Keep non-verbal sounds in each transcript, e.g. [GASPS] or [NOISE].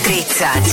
30.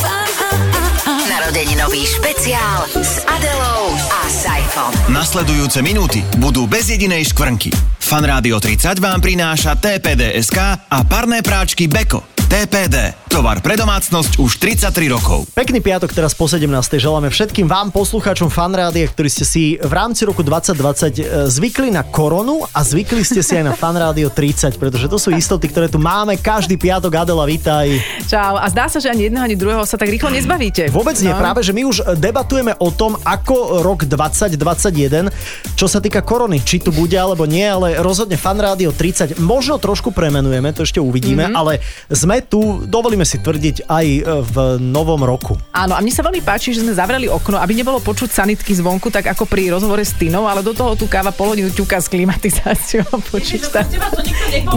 Narodeninový špeciál s Adelou a Saifom. Nasledujúce minúty budú bez jedinej škvrnky. Fan Rádio 30 vám prináša TPDSK a parné práčky Beko. TPD. Tovar pre domácnosť už 33 rokov. Pekný piatok teraz po 17. želáme všetkým vám, poslucháčom fanrádia, ktorí ste si v rámci roku 2020 e, zvykli na koronu a zvykli ste si aj na fanrádio 30, pretože to sú istoty, ktoré tu máme každý piatok. Adela, vítaj. Čau. A zdá sa, že ani jedného, ani druhého sa tak rýchlo nezbavíte. Vôbec nie, no. práve, že my už debatujeme o tom, ako rok 2021, čo sa týka korony, či tu bude alebo nie, ale rozhodne fanrádio 30 možno trošku premenujeme, to ešte uvidíme, mm-hmm. ale sme tu, dovolíme si tvrdiť, aj e, v novom roku. Áno, a mne sa veľmi páči, že sme zavreli okno, aby nebolo počuť sanitky zvonku, tak ako pri rozhovore s Tinou, ale do toho tu káva pol hodinu ťuka s klimatizáciou. Počíta.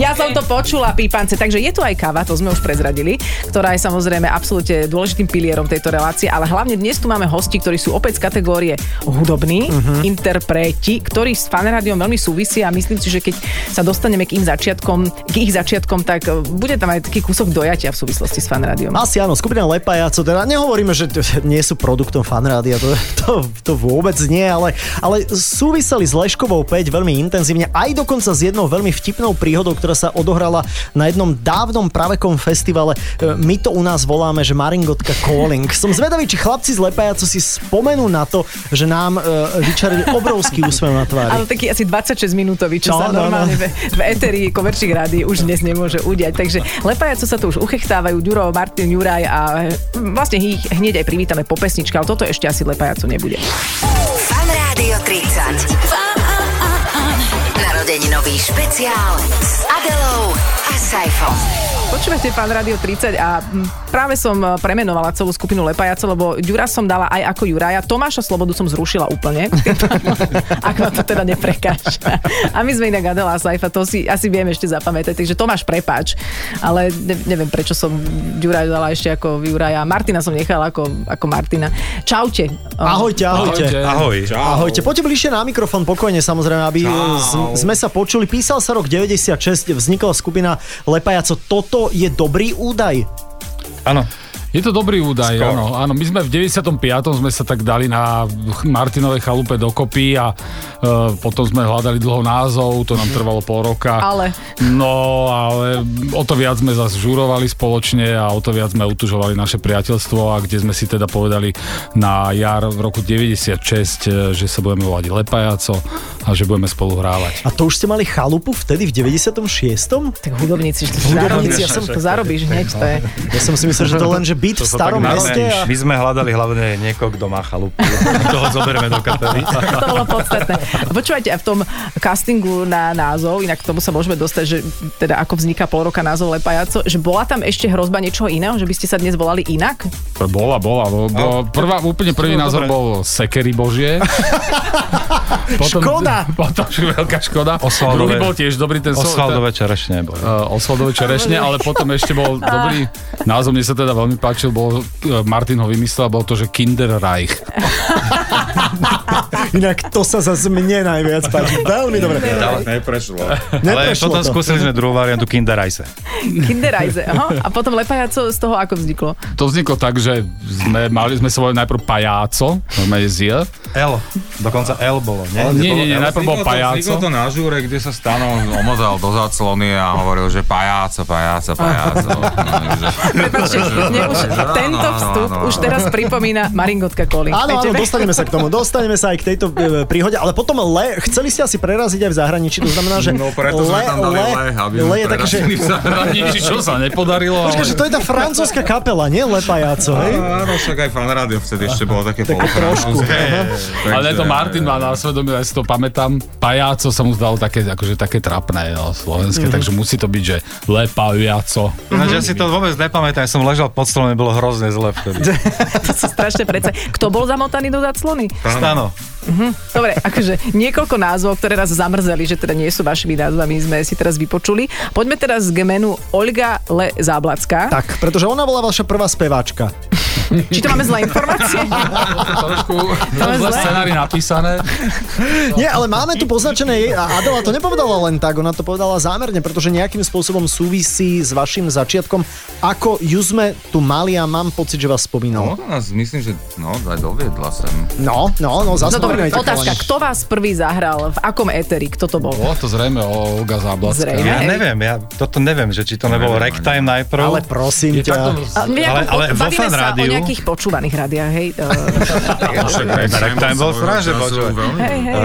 Ja som to počula, pípance, takže je tu aj káva, to sme už prezradili, ktorá je samozrejme absolútne dôležitým pilierom tejto relácie, ale hlavne dnes tu máme hosti, ktorí sú opäť z kategórie hudobní, uh-huh. interpreti, ktorí s fanrádiom veľmi súvisia a myslím si, že keď sa dostaneme k, im začiatkom, k ich začiatkom, tak bude tam aj taký kúsok dojatia v súvislosti s fanrádiom. Asi áno, skupina Lepajaco, teda nehovoríme, že nie sú produktom fanrádia, to, to, to vôbec nie, ale, ale súviseli s Leškovou 5 veľmi intenzívne, aj dokonca s jednou veľmi vtipnou príhodou, ktorá sa odohrala na jednom dávnom pravekom festivale. E, my to u nás voláme, že Maringotka Calling. Som zvedavý, či chlapci z Lepajaco si spomenú na to, že nám uh, vyčarili obrovský úsmev na tvári. Ale taký asi 26 minútový, čo no, sa no, normálne no. v, v eteri komerčích rády už dnes nemôže udiať. Takže Lepajaco sa tu už uchechtávajú, Ďuro, Martin, Juraj a vlastne ich hneď aj privítame po pesničke, ale toto ešte asi Lepajaco nebude. Fan Rádio 30. Narodeninový špeciál s Adelou a Saifom. Počúvate pán Radio 30 a práve som e, premenovala celú skupinu Lepajaco, lebo Ďura som dala aj ako Juraja. Tomáša Slobodu som zrušila úplne, [LAUGHS] ak ma to teda neprekáža. A my sme inak Adela a Saifa, to si asi vieme ešte zapamätať, takže Tomáš prepáč, ale ne, neviem prečo som Ďuraj dala ešte ako Juraja. Martina som nechala ako, ako Martina. Čaute. Ahojte, ahojte. Ahoj. Čau. Ahojte. Poďte bližšie na mikrofón pokojne samozrejme, aby Čau. sme sa počuli. Písal sa rok 96, vznikla skupina Lepajaco. Toto je dobrý údaj? Áno. Je to dobrý údaj, áno. áno. My sme v 95. sme sa tak dali na Martinovej chalupe dokopy a uh, potom sme hľadali dlho názov, to nám trvalo pol roka. Ale. No, ale o to viac sme zase žurovali spoločne a o to viac sme utužovali naše priateľstvo a kde sme si teda povedali na jar v roku 96, e, že sa budeme volať Lepajaco a že budeme spolu hrávať. A to už ste mali chalupu vtedy v 96. Tak hudobníci, že to hudobníci, ja som to zarobíš hneď, to je. Ja som si myslel, že to len, že byt v starom meste. A... My sme hľadali hlavne niekoho, kto má chalupu. [LAUGHS] Toho zoberieme do kapely. [LAUGHS] to bolo podstatné. Počúvajte, a v tom castingu na názov, inak k tomu sa môžeme dostať, že teda ako vzniká pol roka názov Lepajaco, že bola tam ešte hrozba niečoho iného, že by ste sa dnes volali inak? Bola, bola. Bo, bo prvá, úplne prvý názov bol Sekery Božie. [LAUGHS] potom, škoda! Potom veľká škoda. Osvaldové, Druhý bol tiež dobrý ten Osvaldové čerešne. Uh, Osvaldové čerešne, ale potom ešte bol dobrý názov, mne sa teda veľmi páči páčil, bol, e, Martin ho vymyslel, bol to, že Kinderreich. [LAUGHS] [LAUGHS] Inak to sa zase mne najviac páči. Veľmi dobre. [LAUGHS] Ale neprešlo. Ale potom to. skúsili sme druhú variantu Kinderreise. Kinderreise, aha. A potom Lepajaco z toho ako vzniklo? To vzniklo tak, že sme mali sme sa najprv Pajáco, normálne z L. Dokonca L bolo, nie? Nie, nie, nie, najprv bol Pajáco. Vzniklo to na žúre, kde sa Stano omozal do záclony a hovoril, že Pajáco, Pajáco, Pajáco. [LAUGHS] Prepačte, už tento vstup už teraz pripomína Maringotka Koli. Áno, áno, dostaneme sa k tomu, dostaneme sa aj k tejto e, príhode, ale potom le, chceli ste asi preraziť aj v zahraničí, to znamená, že no, preto le, tam dali le, le, aby le je také, že... v zahraničí, čo sa nepodarilo. Počkaj, ale... že to je tá francúzska kapela, nie Lepajaco, hej? Áno, však aj fan rádio vtedy ešte bolo také Také trošku. [LAUGHS] Ale to Martin má na svedomí, ja si to pamätám, Pajáco sa mu zdalo také, akože také trapné, no, slovenské, takže musí to byť, že Lepajaco. Ináč ja si to vôbec nepamätám, som ležal pod stolom bolo hrozne zle vtedy. [LAUGHS] to sa strašne predsa. Kto bol zamotaný do zaclony? Stano. Uh-huh. Dobre, akože niekoľko názvov, ktoré nás zamrzeli, že teda nie sú vašimi názvami, sme si teraz vypočuli. Poďme teraz k menu Olga Le Záblacká. Tak, pretože ona bola vaša prvá speváčka. Či to máme zlé informácie? [LAUGHS] Trošku scenári napísané. Nie, ale máme tu poznačené, a Adela to nepovedala len tak, ona to povedala zámerne, pretože nejakým spôsobom súvisí s vašim začiatkom, ako ju sme tu mali a mám pocit, že vás No, spomínal. nás myslím, že no, aj doviedla sem. No, no, no, No zaspomínajte. otázka, chalani. kto vás prvý zahral? V akom éteri? Kto to bol? Bolo to zrejme Olga Záblaská. Zrejme. Ja neviem, ja toto neviem, že či to nebolo ragtime najprv. Ale prosím ťa. Ale- ale vo fan sa rádiu- o nejakých počúvaných rádiách, hej? [LAUGHS] Bol strašne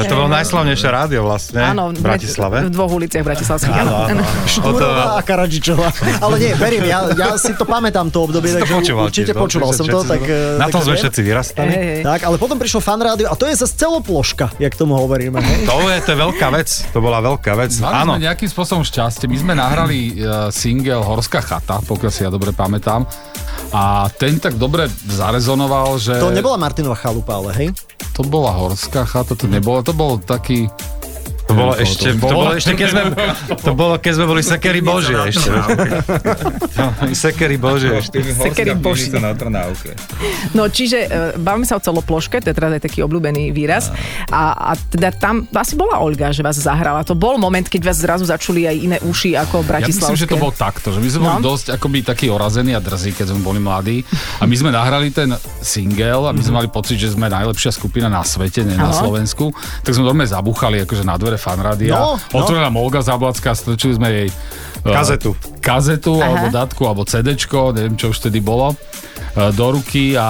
to bolo najslavnejšie rádio vlastne Áno, v Bratislave. V dvoch uliciach bratislavských. Áno, áno. Štúrová a Karadžičová. Ale nie, verím, ja, ja si to pamätám to obdobie, takže počúval určite no, počúval som to. Tak, eh, Na tom sme všetci vyrastali. Tak, ale potom prišlo fan rádio a to je zase celoploška, jak tomu hovoríme. To je, to je veľká vec, to bola veľká vec. Áno, nejakým spôsobom šťastie. My sme nahrali uh, single Horská chata, pokiaľ si ja dobre pamätám. A ten tak dobre zarezonoval, že... To nebola Martinova chalupa, ale hej. To bola Horská chata, to nebolo, to bol taký... to bolo ešte, to bolo ešte, keď sme, to bolo, keď sme boli sekery Božie [LAUGHS] ešte. No, Sekery Božie ešte. Sekery boží. sa na Trnávke. No čiže uh, bavíme sa o celoploške, to je teda aj taký obľúbený výraz. A, a teda tam asi bola Olga, že vás zahrala. To bol moment, keď vás zrazu začuli aj iné uši ako Ja bratislavské. myslím, že to bolo takto, že my sme boli No. dosť akoby takí orazení a drzí, keď sme boli mladí. A my sme nahrali ten single a my sme mali pocit, že sme najlepšia skupina na svete, nie na. Slovensku. Tak sme normálne zabuchali akože na dvere fanrádia. No, no. Otvorila nám Olga Zablacká, strčili sme jej eh, Kazetu. kazetu, Aha. alebo datku, alebo CDčko, neviem čo už vtedy bolo, eh, do ruky a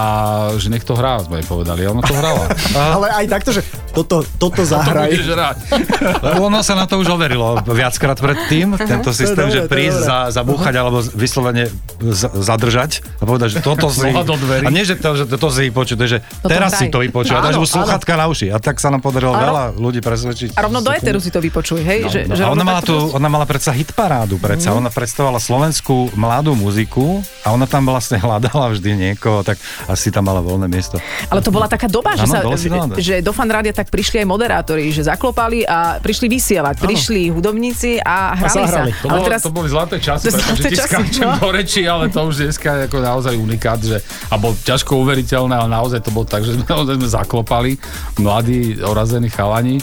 že nech to hrá, sme jej povedali. A ona to hrala. [LAUGHS] Ale aj takto, že toto, toto to zahraj. hrať. [LAUGHS] Lebo ono sa na to už overilo viackrát predtým, tento systém, dobre, že to prísť za, zabúchať alebo vyslovene z- zadržať a povedať, že toto si... Do dverí. A nie, že to, že toto si vypočuje, to je, že Toto teraz hraj. si to vypočuje a dáš mu sluchatka na uši. A tak sa nám podarilo A veľa ľudí presvedčiť. A rovno do eteru si to vypočuj, hej? že, No, že a rovno ona mala, tu, proste- ona mala predsa hitparádu, predsa. Mhm. Ona predstavovala slovenskú mladú muziku a ona tam vlastne [LAUGHS] hľadala vždy niekoho, tak asi tam mala voľné miesto. Ale to bola taká doba, že, Áno, sa, doba. že do fan rádia tak prišli aj moderátori, že zaklopali a prišli vysielať. Prišli hudobníci a hrali sa. zahrali. To, Ale bolo, teraz, to boli zlaté časy, To pretože ti skáčem [LAUGHS] no. do reči, ale to už dneska je ako naozaj unikát, že, a bol ťažko uveriteľné, ale naozaj to bolo tak, že sme, [LAUGHS] naozaj sme zaklopali, mladí, orazení chalani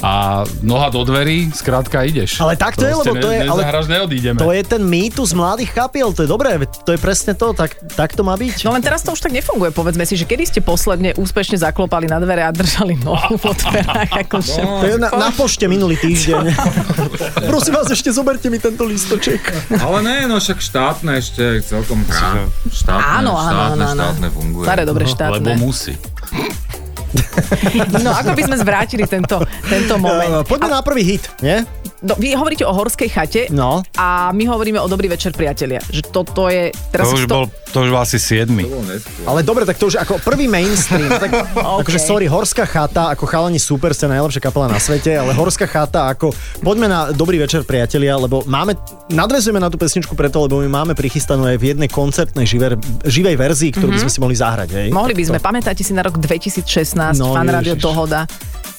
a noha do dverí, skrátka ideš. Ale tak to je, lebo to je- ale- neodídeme. To je ten mýtus mladých kapiel, to je dobré, to je presne to, tak, tak to má byť. No len teraz to už tak nefunguje. Povedzme si, že kedy ste posledne úspešne zaklopali na dvere a držali nohu po dverách. Akože. To je na, na pošte minulý týždeň. [LAUGHS] Prosím vás, ešte zoberte mi tento listoček. Ale ne, no však štátne ešte celkom. Štátne, Áno, áno, štátne, áno, áno. štátne funguje. Staré, dobre Lebo štátne. musí. No ako by sme zvrátili tento, tento moment. Uh, poďme na prvý hit, nie? No, vy hovoríte o horskej chate No. a my hovoríme o Dobrý večer, priatelia. Že toto je... Teraz To už, to- bol, to už bol asi siedmy. To bolo neskôr. Ale dobre, tak to už ako prvý mainstream. [LAUGHS] Tak, akože sorry, Horská chata, ako chalani super, ste najlepšia kapela na svete, ale Horská chata, ako poďme na Dobrý večer, priatelia, lebo máme, nadvezujeme na tú pesničku preto, lebo my máme prichystanú aj v jednej koncertnej živer, živej verzii, ktorú by sme si mohli zahrať, hej? Mohli by sme, pamätáte si na rok 2016, No, Fan Radio. Dohoda.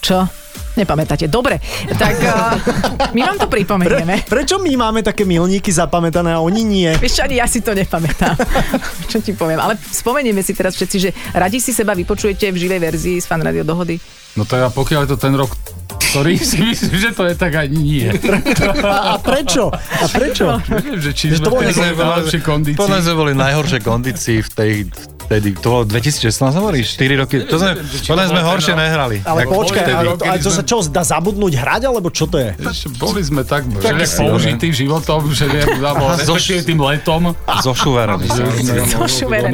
Čo? Nepamätáte. Dobre, tak uh, [LAUGHS] my vám to Pre, pripomenieme. prečo my máme také milníky zapamätané a oni nie? Vieš čo, ani ja si to nepamätám. [LAUGHS] čo ti poviem. Ale spomenieme si teraz všetci, že radi si seba vypočujete v živej verzii z Fan Radio Dohody. No to ja, pokiaľ je to ten rok, ktorý si myslím, že to je tak ani nie. [LAUGHS] A, a prečo? A prečo? Neviem, že či sme v najlepšej kondícii. Podľa boli v najhoršej kondícii v tej, vtedy, to bolo 2016 hovoríš, 4 roky, to sme, podľa sme horšie rok. nehrali. Ale počkaj, ale to, sa čo, dá zabudnúť hrať, alebo čo to je? Boli sme tak si, použití životom, že viem, [LAUGHS] respektíve tým letom. Zošuverení.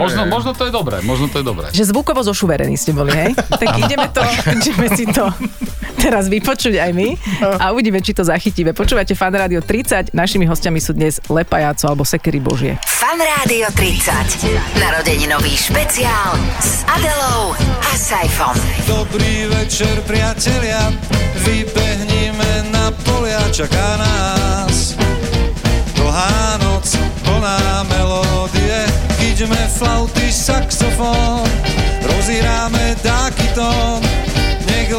Možno, možno to je dobré, možno to je dobré. Že zvukovo zošuverení ste boli, hej? [LAUGHS] Tak ideme to, ideme si to [LAUGHS] teraz vypočuť aj my a uvidíme, či to zachytíme. Počúvate Fan Rádio 30, našimi hostiami sú dnes Lepajáco alebo Sekery Božie. Fan Rádio 30. Narodeninový špeciál s Adelou a Saifom. Dobrý večer, priatelia, vybehnime na polia, čaká nás dlhá noc, plná melódie, chyťme flauty, saxofón, rozíráme dáky tón,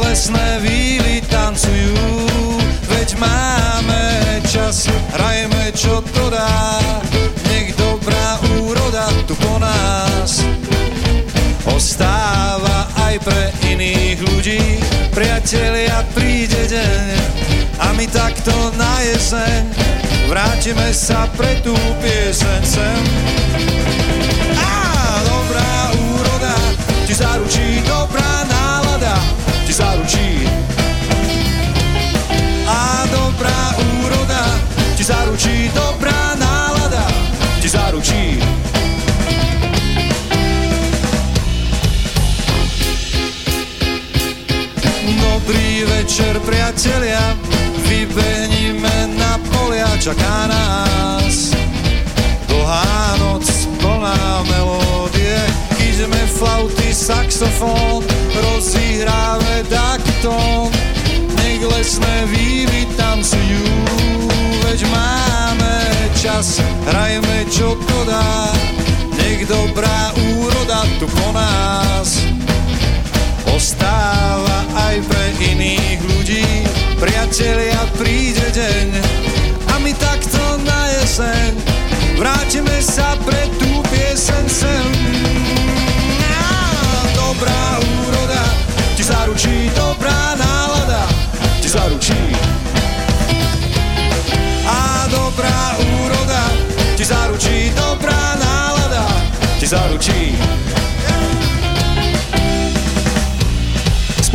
lesné výly tancujú. Veď máme čas, hrajeme čo to dá. Nech dobrá úroda tu po nás Ostáva aj pre iných ľudí. Priatelia, príde deň A my takto na jeseň Vrátime sa pre tú pieseň sem. Á, dobrá úroda Ti zaručí dobrá nás ti zaručí. A dobrá úroda ti zaručí, dobrá nálada ti zaručí. Dobrý večer, priatelia, vybehnime na polia, čaká nás saxofón, rozihráme daktón, nech lesné vývy tancujú, veď máme čas, hrajme čo to dá, nech dobrá úroda tu po nás ostáva aj pre iných ľudí. Priatelia, príde deň a my takto na jeseň vrátime sa pre tú pieseň sem. Dobrá úroda ti zaručí, dobrá nálada ti zaručí. A dobrá úroda ti zaručí, dobrá nálada ti zaručí.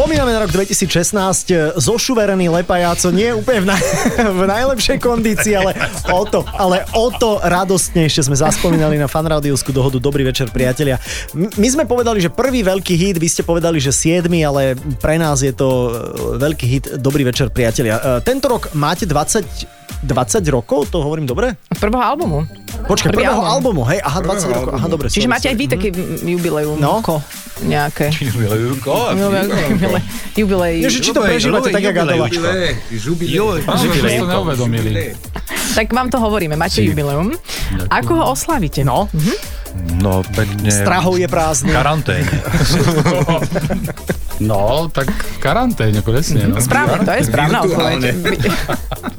Spomíname na rok 2016, zošuverený lepajáco nie úplne v, naj, [LAUGHS] v najlepšej kondícii, ale o to, ale o to radostnejšie sme zaspomínali na fanrádiovskú dohodu Dobrý večer, priatelia. My sme povedali, že prvý veľký hit, vy ste povedali, že siedmy, ale pre nás je to e, veľký hit Dobrý večer, priatelia. E, Tento rok máte 20, 20 rokov, to hovorím dobre? Prvého albumu. Počkaj, prvého album. albumu, hej, aha, 20 rokov, aha, dobre. Čiže máte aj vy také jubileum. No. Ko, nejaké. Jubilejúko? Jubilej. Jubilej. Že či to prežívate tak, jak Adela. To neuvedomili. Tak vám to hovoríme, máte jubileum. Ako ho oslavíte? No, No, pekne. strahov je prázdny. Karanténe. [LAUGHS] No, tak v karanténe, presne. No. Správne, to je správna odpoveď.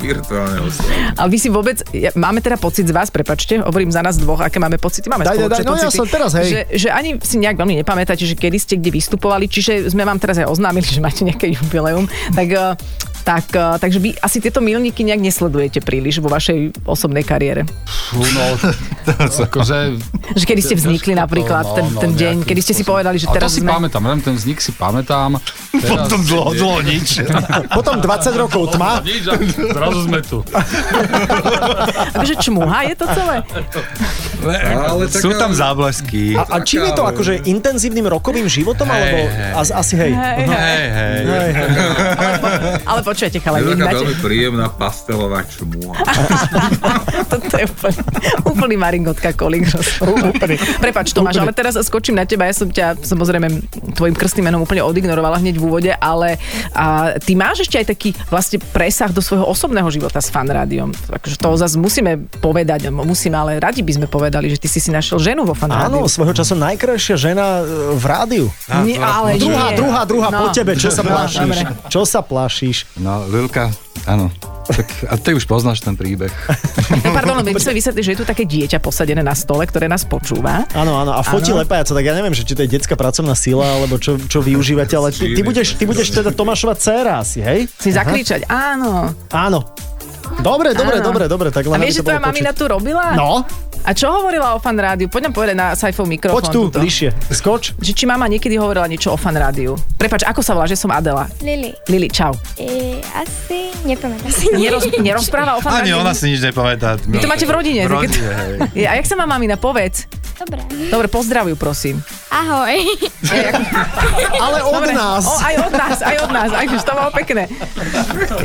Virtuálne oslava. A vy si vôbec, ja, máme teda pocit z vás, prepačte, hovorím za nás dvoch, aké máme pocity, máme Daj, daj, spoločné daj, no ja pocity, som teraz, hej. Že, že ani si nejak veľmi nepamätáte, že kedy ste kde vystupovali, čiže sme vám teraz aj oznámili, [LAUGHS] že máte nejaké jubileum, tak eh, tak, eh, takže vy asi tieto milníky nejak nesledujete príliš vo vašej osobnej kariére. Fú, no, [LAUGHS] akože, Že kedy ste vznikli to, napríklad no, ten, no, ten deň, nejakým kedy ste si povedali, že teraz to si sme... pamätám, len ten vznik si pamätám. Teraz, Potom dlho, dlho nič. Potom 20 rokov tma. Nič, zrazu sme tu. Akože čmuha je to celé? Ale Sú tam záblesky. A, a čím je to akože intenzívnym rokovým životom, alebo hej. as, asi hej. Hej, hej. Hej, hej. Hej, hej. Ale chalani, to vy taká veľmi príjemná pastelová čmúha. [LAUGHS] Toto je úplný, úplný maringotka kolík. Prepač Tomáš, ale teraz skočím na teba. Ja som ťa samozrejme tvojim krstným menom úplne odignorovala hneď v úvode, ale a, ty máš ešte aj taký vlastne presah do svojho osobného života s fanrádiom. Takže to zase musíme povedať, musíme, ale radi by sme povedali, že ty si si našiel ženu vo fanrádiu. Áno, svojho času najkrajšia žena e, v rádiu. Nie, ale Druhá, nie. druhá, druhá, No. po tebe, čo sa No, plašíš? dobre. Čo sa plašíš? No, Lilka, áno. Tak, a ty už poznáš ten príbeh. No, [LAUGHS] pardon, my sme vysvetli, že je tu také dieťa posadené na stole, ktoré nás počúva. Áno, áno, a fotí Áno. lepajaca, tak ja neviem, že či to je detská pracovná sila, alebo čo, čo využívate, ale ty, ty, budeš, ty budeš teda Tomášova dcéra asi, hej? Si zakričať, áno. Áno. Dobre, dobre, dobre, dobre, tak len A vieš, že tvoja mamina tu robila? No, A čo hovorila o fan rádiu? Poď nám povedať na Saifov mikrofón. poď tu, tuto. bližšie. Skoč. Že či mama niekedy hovorila niečo o fan rádiu. Prepač, ako sa volá, že som Adela? Lili, Lili, čau. e, asi nepamätám si. Neroz, nerozpráva o fan Ani rádiu? ona si nič nepamätá. Vy to máte v rodine. V rodine, hej. [LAUGHS] A jak sa má mamina? Povedz. Dobre. Dobre, pozdravuj, prosím. Ahoj. [LAUGHS] Ale od Dobre. nás. O, aj od nás, aj od nás. Aj, to bolo pekné.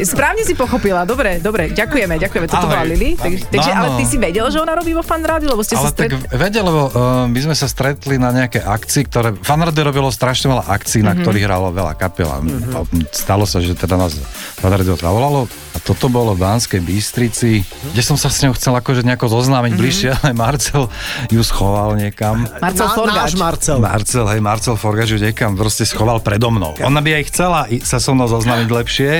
Správne si pochopila. Dobre, dobre. Ďakujeme, ďakujeme. Toto Ahoj. bola Lili. Tak, takže, ale áno. ty si vedel, že ona robí vo fan rádiu, lebo ste Ale sa stretli. tak vedel, lebo uh, my sme sa stretli na nejaké akcii, ktoré... Fanradio robilo strašne veľa akcií, na ktorých hralo veľa kapel. A Stalo sa, že teda nás Fanradio zavolalo a toto bolo v Banskej Bystrici, kde som sa s ňou chcel akože nejako zoznámiť bližšie, ale Marcel ju schoval niekam. Marcel Na- Forgáč. Náš Marcel. Marcel, hej, Marcel Forgač ju niekam proste schoval predo mnou. Ona by aj chcela sa so mnou zoznamiť lepšie,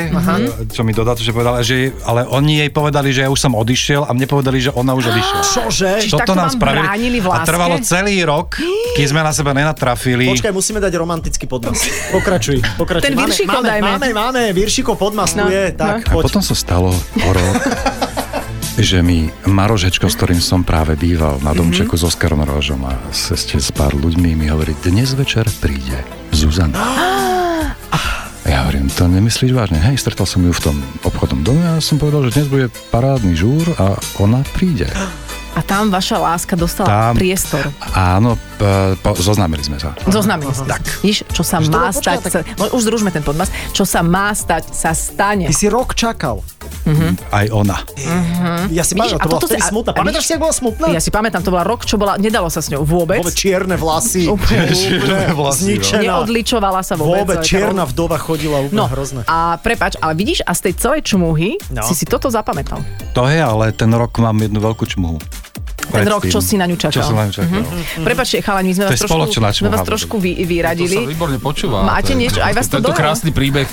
čo mi dodatočne povedala, že, ale oni jej povedali, že ja už som odišiel a mne povedali, že ona už odišla. Čože? Čiže takto vám bránili v a láske? trvalo celý rok, kým sme na seba nenatrafili. Počkaj, musíme dať romantický podmas. Pokračuj, pokračuj. Ten Viršikov máme, dajme. Máme, máme, Viršikov podmas No, je, tak A poď. potom sa stalo o rok, [LAUGHS] že mi Marožečko, s ktorým som práve býval na domčeku Mhm. mm-hmm. s Oskarom Rožom a s, ešte s pár ľuďmi mi hovorí, dnes večer príde Zuzana. [GASPS] Ja hovorím, to nemyslíš vážne? Hej, stretol som ju v tom obchodnom dome a som povedal, že dnes bude parádny žúr a ona príde. [GASPS] A tam vaša láska dostala Tam. priestor. Áno, p- po, zoznámili sme sa. Zoznámili ste. Tak. Víš, čo sa to má stať, sa, no, už združme ten podmas, čo sa má stať, sa stane. Ty si rok čakal. Aj ona. Ja si pamätám, to bola vtedy smutná. Pamätáš si, ak bola smutná? Ja si pamätám, to bola rok, čo bola, nedalo sa s ňou vôbec. Vôbec čierne vlasy. Úplne. Úplne vlasy, no. zničená. Neodličovala sa vôbec. Vôbec čierna vdova chodila úplne No, hrozné. a prepač, ale vidíš, a z tej celej čmuhy No. si si toto zapamätal. To je, ale ten rok mám jednu veľkú čmuhu. Ten rok, čo si na ňu čakal. Čo som na ňu čakal. Mhm. Prepačte, chalani, my sme To vás trošku, sme vás trošku vy, To vyradili. sa výborne počúva. Máte To je- niečo? Aj vás to Tento krásny príbeh.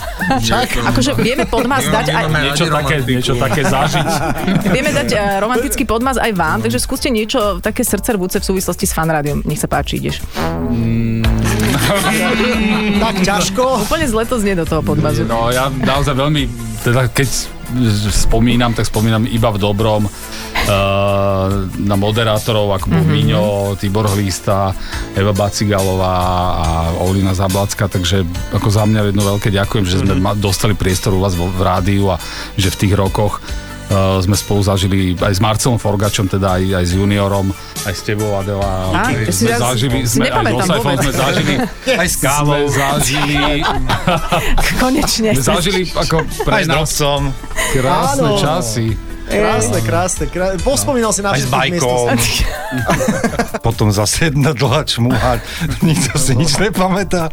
Akože vieme podmas dať aj... Niečo také, niečo také zažiť. [LAUGHS] Vieme dať uh, romantický podmaz aj vám, takže skúste niečo také srdce rvúce v súvislosti s fanrádiom. Nech sa páči, ideš. [LAUGHS] Tak ťažko. Úplne zle to znie do toho podmazu. No ja naozaj veľmi, teda keď spomínam, tak spomínam iba v dobrom uh, na moderátorov, ako bol mm-hmm. Miňo, Tibor Hlísta, Eva Bacigalová a Olina Zablacka, takže ako za mňa jedno veľké ďakujem, že sme ma- dostali priestor u vás vo, v rádiu a že v tých rokoch Uh, sme spolu zažili aj s Marcelom Forgačom, teda aj, aj s juniorom, aj s tebou Adela. Aj, to si sme ja zažili, si sme aj vôbec. sme zažili, [LAUGHS] Aj s kávou. sme zažili, [LAUGHS] Konečne. sme zažili ako Aj pre s nás krásne Áno. časy. Krásne, krásne, krásne. Pospomínal si na Aj s všetkých bajkom. miestnostiach. [LAUGHS] Potom zase jedna dlhá čmuha. Nikto si nič nepamätá.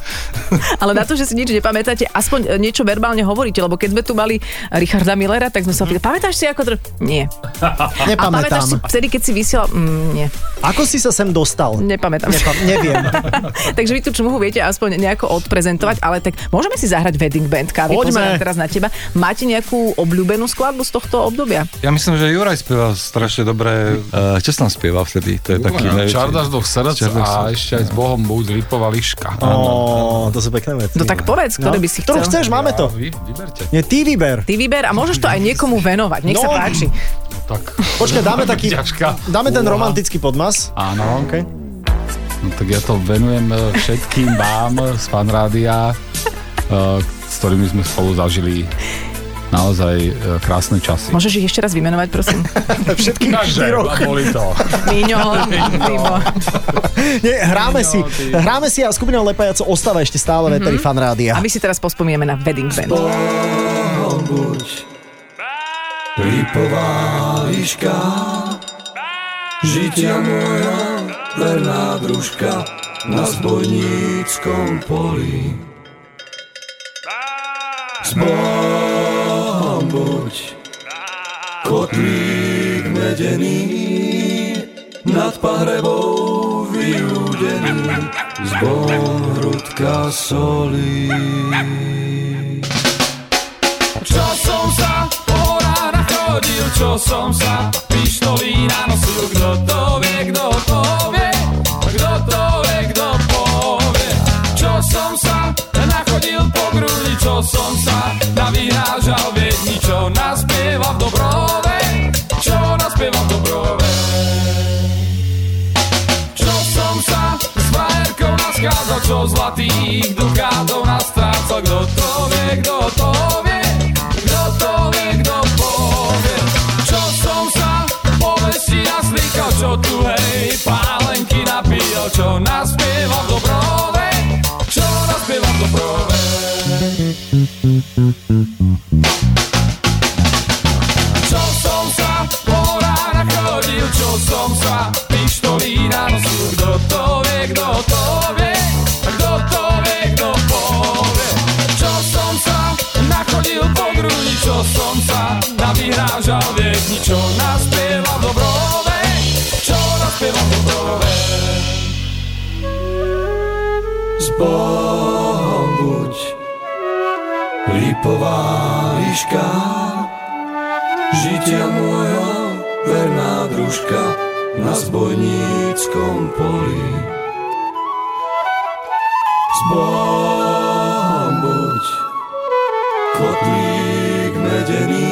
Ale na to, že si nič nepamätáte, aspoň e, niečo verbálne hovoríte, lebo keď sme tu mali Richarda Millera, tak sme sa opýtali, pamätáš si ako to? Nie. [LAUGHS] A pamätáš si Nepamätám. vtedy, keď si vysielal? Mm, nie. Ako si sa sem dostal? Nepamätám. Nepam- neviem. [LAUGHS] Takže vy tú čmuhu viete aspoň nejako odprezentovať, ale tak môžeme si zahrať Wedding Band, pozerám teraz na teba. Máte nejakú obľúbenú skladbu z tohto obdobia? Ja myslím, že Juraj spieval strašne dobre. Uh, čo som spieval vtedy? To je taký najväčší. Čardaš do srdc a ešte aj s Bohom buď Lipova liška. Ó, to sú pekné veci. No tak povedz, ktoré by si Ktorú chcel. chceš, máme to. Vy, vyberte. Nie, ty vyber. Ty vyber a môžeš to aj niekomu venovať. Nech sa No. páči. No, tak. Počkaj, dáme [LAUGHS] taký... Dáme ten romantický podmas. Áno. Okay. No, tak ja to venujem e, všetkým vám z fanrádia, e, s ktorými sme spolu zažili naozaj e, krásne časy. Môžeš ich ešte raz vymenovať, prosím. [LAUGHS] Všetkých štyroch. boli to. [LAUGHS] Míňo, Timo. [LAUGHS] Nie, hráme si, ty. hráme si a skupina Lepajaco ostáva ešte stále v Eteri Fan Rádia. A my si teraz pospomíname na Wedding Band. Lipová liška, žitia moja verná družka na zbojníckom poli. S Bohom buď, kotlík medený, nad pahrebou vyúdený, Bohom hrudka soli. Čo som sa po horách nachodil, čo som sa pištolí nanosil, kto to vie, kto to vie, kto to vie, kto povie. Čo som sa nachodil po grudi, čo som sa navyhrážal, veď ničo naspieva v Dobrove, čo naspieva v Dobrove. Čo som sa s frajerkou naskázal, čo zlatých dukátov nastrácal, kto to vie, kto to vie, kto to vie, kto povie. Čo som sa po vesti naslíkal, čo tu hej, pálenky napíjal, čo naspieva v Dobrove, naspieva v Dobrove. Čo som sa po horách nachodil, čo som sa pištolí nanosil, kto to vie, kto to vie, kto to vie, kto povie. Čo som sa nachodil po grudi, čo som sa navyhrážal, vieš, ničo naspieva Repová líška, žitia môjho verná družka na zbojníckom poli. S Bohom buď, kotlík medený,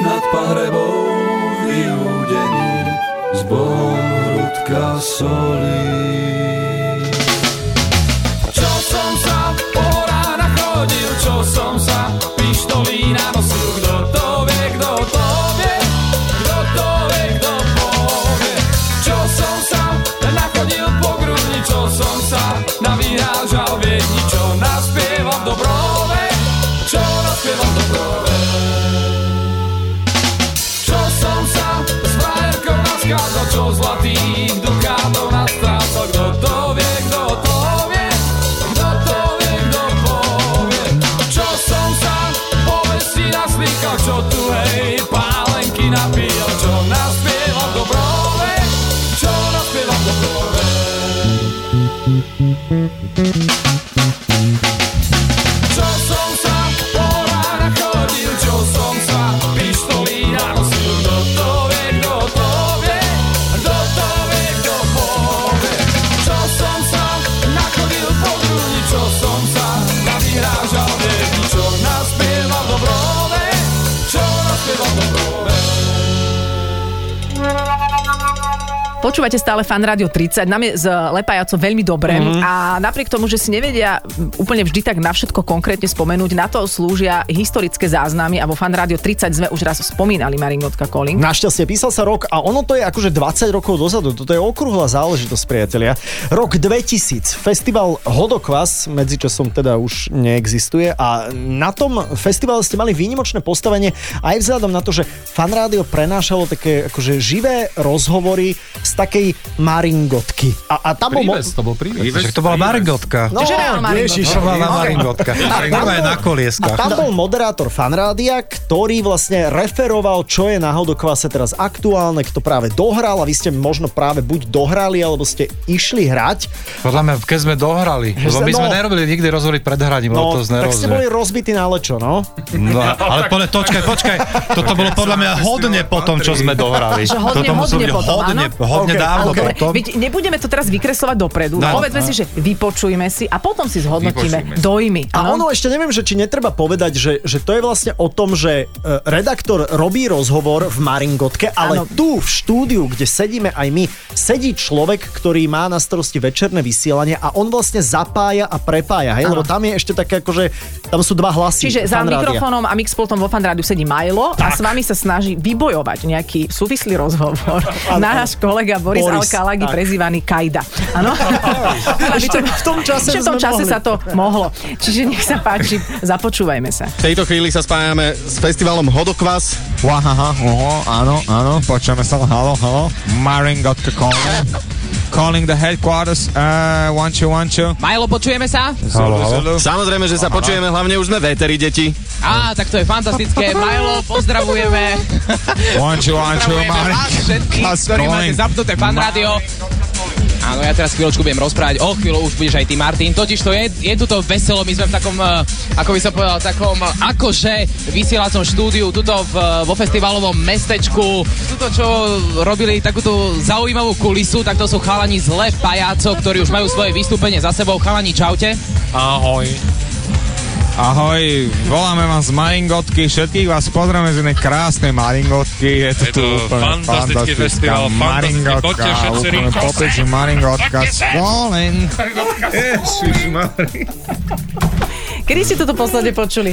nad pahrebou vyúdený, s Bohom hrudka soli. Som sa pištolí nanosil, kto to Počúvate stále Fan Radio 30, nám je z Lepajaco veľmi dobre mm-hmm. a napriek tomu, že si nevedia úplne vždy tak na všetko konkrétne spomenúť, na to slúžia historické záznamy a vo Fan Radio 30 sme už raz spomínali Maringotka Calling. Našťastie písal sa rok a ono to je akože 20 rokov dozadu, toto je okrúhla záležitosť, priatelia. Rok 2000, festival Hodokvas, medzičasom teda už neexistuje a na tom festivale ste mali výnimočné postavenie aj vzhľadom na to, že Fan Radio prenášalo také akože živé rozhovory z takej maringotky. A, a tam bol... Príves, to bol príves. To bola Maringotka. No, Čiže reál Maringotka. ježiš. Normálna Ok. Maringotka. Normálne na A kolieskach. tam bol moderátor fanrádia, ktorý vlastne referoval, čo je na hodokvase teraz aktuálne, kto práve dohral a vy ste možno práve buď dohrali, alebo ste išli hrať. Podľa mňa, keď sme dohrali, lebo my sme no. nerobili nikdy rozhovory pred hraním, No, to tak ste boli rozbití na lečo, no? No, ale podľa, počkaj, počkaj, toto bolo podľa mňa hodne po tom, čo sme dohrali. Že hodne, hodne potom, hodne, hodne OK, dávno OK. potom. Veď nebudeme to teraz vykreslovať dopredu. No. Povedzme si, že vypočujme si a potom si zhodnotíme si. dojmy. A áno? ono ešte neviem, že či netreba povedať, že, že to je vlastne o tom, že e, redaktor robí rozhovor v Maringotke, ale Áno. tu v štúdiu, kde sedíme aj my, sedí človek, ktorý má na starosti večerné vysielanie a on vlastne zapája a prepája, hej? Lebo tam je ešte také akože, tam sú dva hlasy. Čiže za mikrofónom a mixpultom vo fanrádiu sedí Majlo a s vami sa snaží vybojovať nejaký súvislý rozhovor. [LAUGHS] Náš kolega Boris, Boris, Alkalagi, prezývaný Kajda. Áno? [LAUGHS] To- v tom čase v tom čase mohli. sa to mohlo. Čiže nech sa páči, započúvajme sa. V tejto chvíli sa spájame s festivalom Hodokvas. Wahaha, oho, áno, áno, počujeme sa, halo, halo. Maringotka calling. The headquarters, uh, one, two, one, two. Majlo, počujeme sa? Halo, halo. Samozrejme, že sa počujeme, hlavne už sme véteri, deti. Á, tak to je fantastické. Majlo, pozdravujeme. One, two, one, two, Pozdravujeme vás všetkých, ktorí máte zapnuté fan rádio. Áno, ja teraz chvíľočku budem rozprávať, o chvíľu už budeš aj ty, Martin. Totiž to je, je tu veselo, my sme v takom, eh, ako by som povedal, takom eh, akože vysielacom štúdiu, tuto v, vo festivalovom mestečku. Tuto, čo robili takúto zaujímavú kulisu, tak to sú chalani z Le Pajaco, ktorí už majú svoje vystúpenie za sebou. Chalani, čaute. Ahoj. Ahoj, voláme vás z Maringotky, všetkých vás pozdravujeme z jednej krásnej Maringotky, je to, Je tu to úplne fantastický festival, Maringotka, úplne popeči Maringotka, Svolen. Ježišmarja. Kedy ste toto posledne počuli?